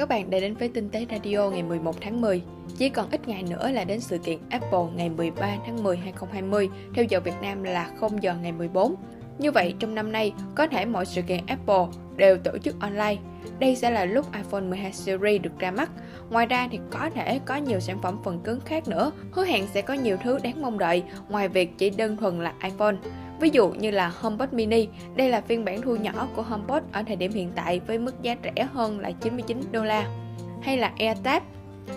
các bạn đã đến với Tinh tế Radio ngày 11 tháng 10. Chỉ còn ít ngày nữa là đến sự kiện Apple ngày 13 tháng 10 2020, theo giờ Việt Nam là 0 giờ ngày 14. Như vậy, trong năm nay, có thể mọi sự kiện Apple đều tổ chức online. Đây sẽ là lúc iPhone 12 series được ra mắt. Ngoài ra thì có thể có nhiều sản phẩm phần cứng khác nữa. Hứa hẹn sẽ có nhiều thứ đáng mong đợi ngoài việc chỉ đơn thuần là iPhone. Ví dụ như là HomePod mini, đây là phiên bản thu nhỏ của HomePod ở thời điểm hiện tại với mức giá rẻ hơn là 99 đô la. Hay là AirTag,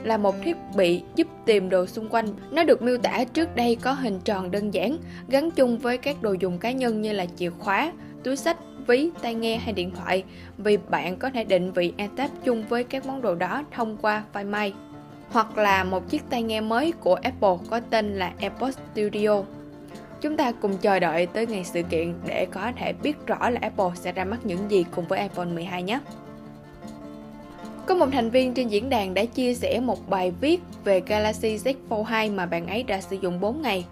là một thiết bị giúp tìm đồ xung quanh. Nó được miêu tả trước đây có hình tròn đơn giản, gắn chung với các đồ dùng cá nhân như là chìa khóa, túi sách, ví, tai nghe hay điện thoại vì bạn có thể định vị AirTag chung với các món đồ đó thông qua Find My. Hoặc là một chiếc tai nghe mới của Apple có tên là AirPods Studio. Chúng ta cùng chờ đợi tới ngày sự kiện để có thể biết rõ là Apple sẽ ra mắt những gì cùng với iPhone 12 nhé. Có một thành viên trên diễn đàn đã chia sẻ một bài viết về Galaxy Z Fold 2 mà bạn ấy đã sử dụng 4 ngày.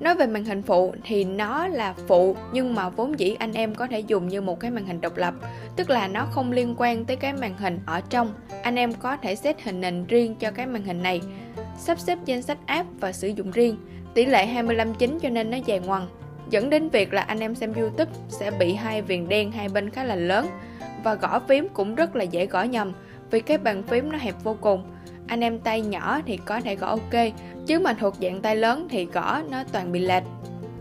Nói về màn hình phụ thì nó là phụ nhưng mà vốn dĩ anh em có thể dùng như một cái màn hình độc lập, tức là nó không liên quan tới cái màn hình ở trong. Anh em có thể set hình nền riêng cho cái màn hình này, sắp xếp danh sách app và sử dụng riêng. Tỷ lệ 25:9 cho nên nó dài ngoằng, dẫn đến việc là anh em xem YouTube sẽ bị hai viền đen hai bên khá là lớn và gõ phím cũng rất là dễ gõ nhầm vì cái bàn phím nó hẹp vô cùng. Anh em tay nhỏ thì có thể gõ ok, chứ mà thuộc dạng tay lớn thì gõ nó toàn bị lệch.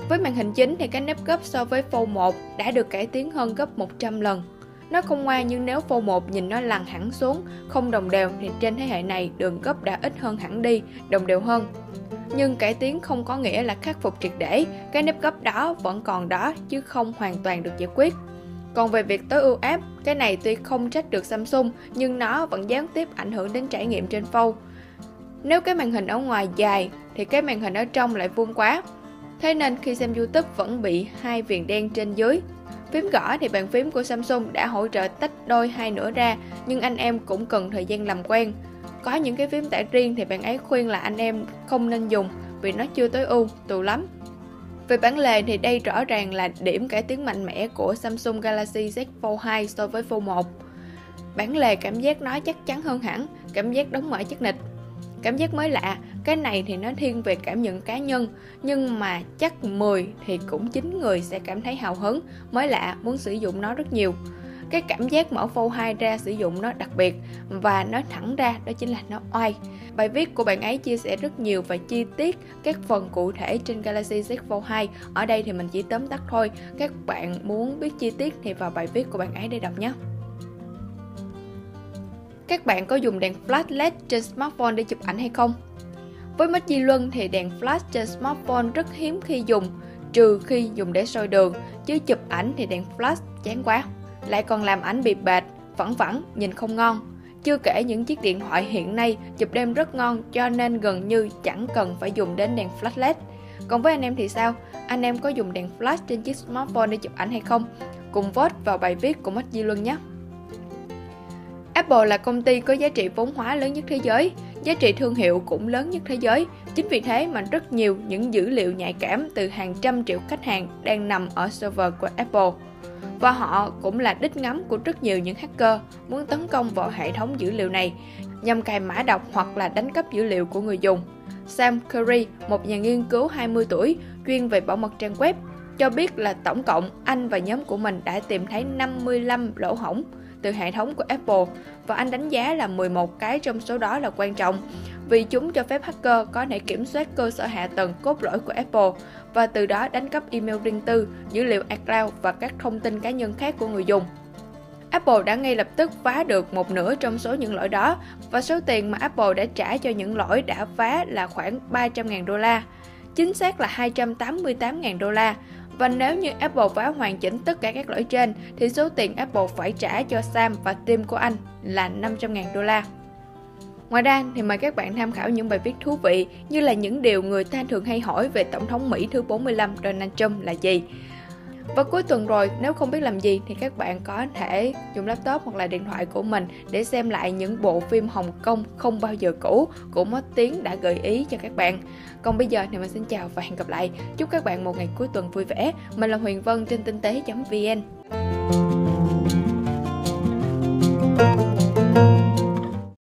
Với màn hình chính thì cái nếp gấp so với Fold 1 đã được cải tiến hơn gấp 100 lần. Nó không ngoa nhưng nếu Fold 1 nhìn nó lằn hẳn xuống, không đồng đều thì trên thế hệ này đường gấp đã ít hơn hẳn đi, đồng đều hơn. Nhưng cải tiến không có nghĩa là khắc phục triệt để, cái nếp gấp đó vẫn còn đó chứ không hoàn toàn được giải quyết. Còn về việc tối ưu app, cái này tuy không trách được Samsung nhưng nó vẫn gián tiếp ảnh hưởng đến trải nghiệm trên phone. Nếu cái màn hình ở ngoài dài thì cái màn hình ở trong lại vuông quá. Thế nên khi xem YouTube vẫn bị hai viền đen trên dưới. Phím gõ thì bàn phím của Samsung đã hỗ trợ tách đôi hai nửa ra nhưng anh em cũng cần thời gian làm quen. Có những cái phím tải riêng thì bạn ấy khuyên là anh em không nên dùng vì nó chưa tối ưu, tù lắm. Về bản lề thì đây rõ ràng là điểm cải tiến mạnh mẽ của Samsung Galaxy Z Fold 2 so với Fold 1. Bản lề cảm giác nó chắc chắn hơn hẳn, cảm giác đóng mở chắc nịch. Cảm giác mới lạ, cái này thì nó thiên về cảm nhận cá nhân, nhưng mà chắc 10 thì cũng 9 người sẽ cảm thấy hào hứng, mới lạ, muốn sử dụng nó rất nhiều cái cảm giác mở phô hai ra sử dụng nó đặc biệt và nói thẳng ra đó chính là nó oai. Bài viết của bạn ấy chia sẻ rất nhiều và chi tiết các phần cụ thể trên Galaxy Z Fold 2. Ở đây thì mình chỉ tóm tắt thôi. Các bạn muốn biết chi tiết thì vào bài viết của bạn ấy để đọc nhé. Các bạn có dùng đèn flash LED trên smartphone để chụp ảnh hay không? Với mắt di luân thì đèn flash trên smartphone rất hiếm khi dùng, trừ khi dùng để soi đường, chứ chụp ảnh thì đèn flash chán quá lại còn làm ảnh bị bệt, vẩn vẩn, nhìn không ngon. Chưa kể những chiếc điện thoại hiện nay chụp đêm rất ngon cho nên gần như chẳng cần phải dùng đến đèn flash LED. Còn với anh em thì sao? Anh em có dùng đèn flash trên chiếc smartphone để chụp ảnh hay không? Cùng vote vào bài viết của Mách Di Luân nhé! Apple là công ty có giá trị vốn hóa lớn nhất thế giới, giá trị thương hiệu cũng lớn nhất thế giới. Chính vì thế mà rất nhiều những dữ liệu nhạy cảm từ hàng trăm triệu khách hàng đang nằm ở server của Apple và họ cũng là đích ngắm của rất nhiều những hacker muốn tấn công vào hệ thống dữ liệu này nhằm cài mã độc hoặc là đánh cắp dữ liệu của người dùng. Sam Curry, một nhà nghiên cứu 20 tuổi chuyên về bảo mật trang web, cho biết là tổng cộng anh và nhóm của mình đã tìm thấy 55 lỗ hổng từ hệ thống của Apple và anh đánh giá là 11 cái trong số đó là quan trọng vì chúng cho phép hacker có thể kiểm soát cơ sở hạ tầng cốt lõi của Apple và từ đó đánh cắp email riêng tư, dữ liệu iCloud và các thông tin cá nhân khác của người dùng. Apple đã ngay lập tức phá được một nửa trong số những lỗi đó và số tiền mà Apple đã trả cho những lỗi đã phá là khoảng 300.000 đô la. Chính xác là 288.000 đô la. Và nếu như Apple phá hoàn chỉnh tất cả các lỗi trên thì số tiền Apple phải trả cho Sam và team của anh là 500.000 đô la. Ngoài ra thì mời các bạn tham khảo những bài viết thú vị như là những điều người ta thường hay hỏi về Tổng thống Mỹ thứ 45 Donald Trump là gì. Và cuối tuần rồi, nếu không biết làm gì thì các bạn có thể dùng laptop hoặc là điện thoại của mình để xem lại những bộ phim Hồng Kông không bao giờ cũ của Mất Tiếng đã gợi ý cho các bạn. Còn bây giờ thì mình xin chào và hẹn gặp lại. Chúc các bạn một ngày cuối tuần vui vẻ. Mình là Huyền Vân trên tinh tế.vn.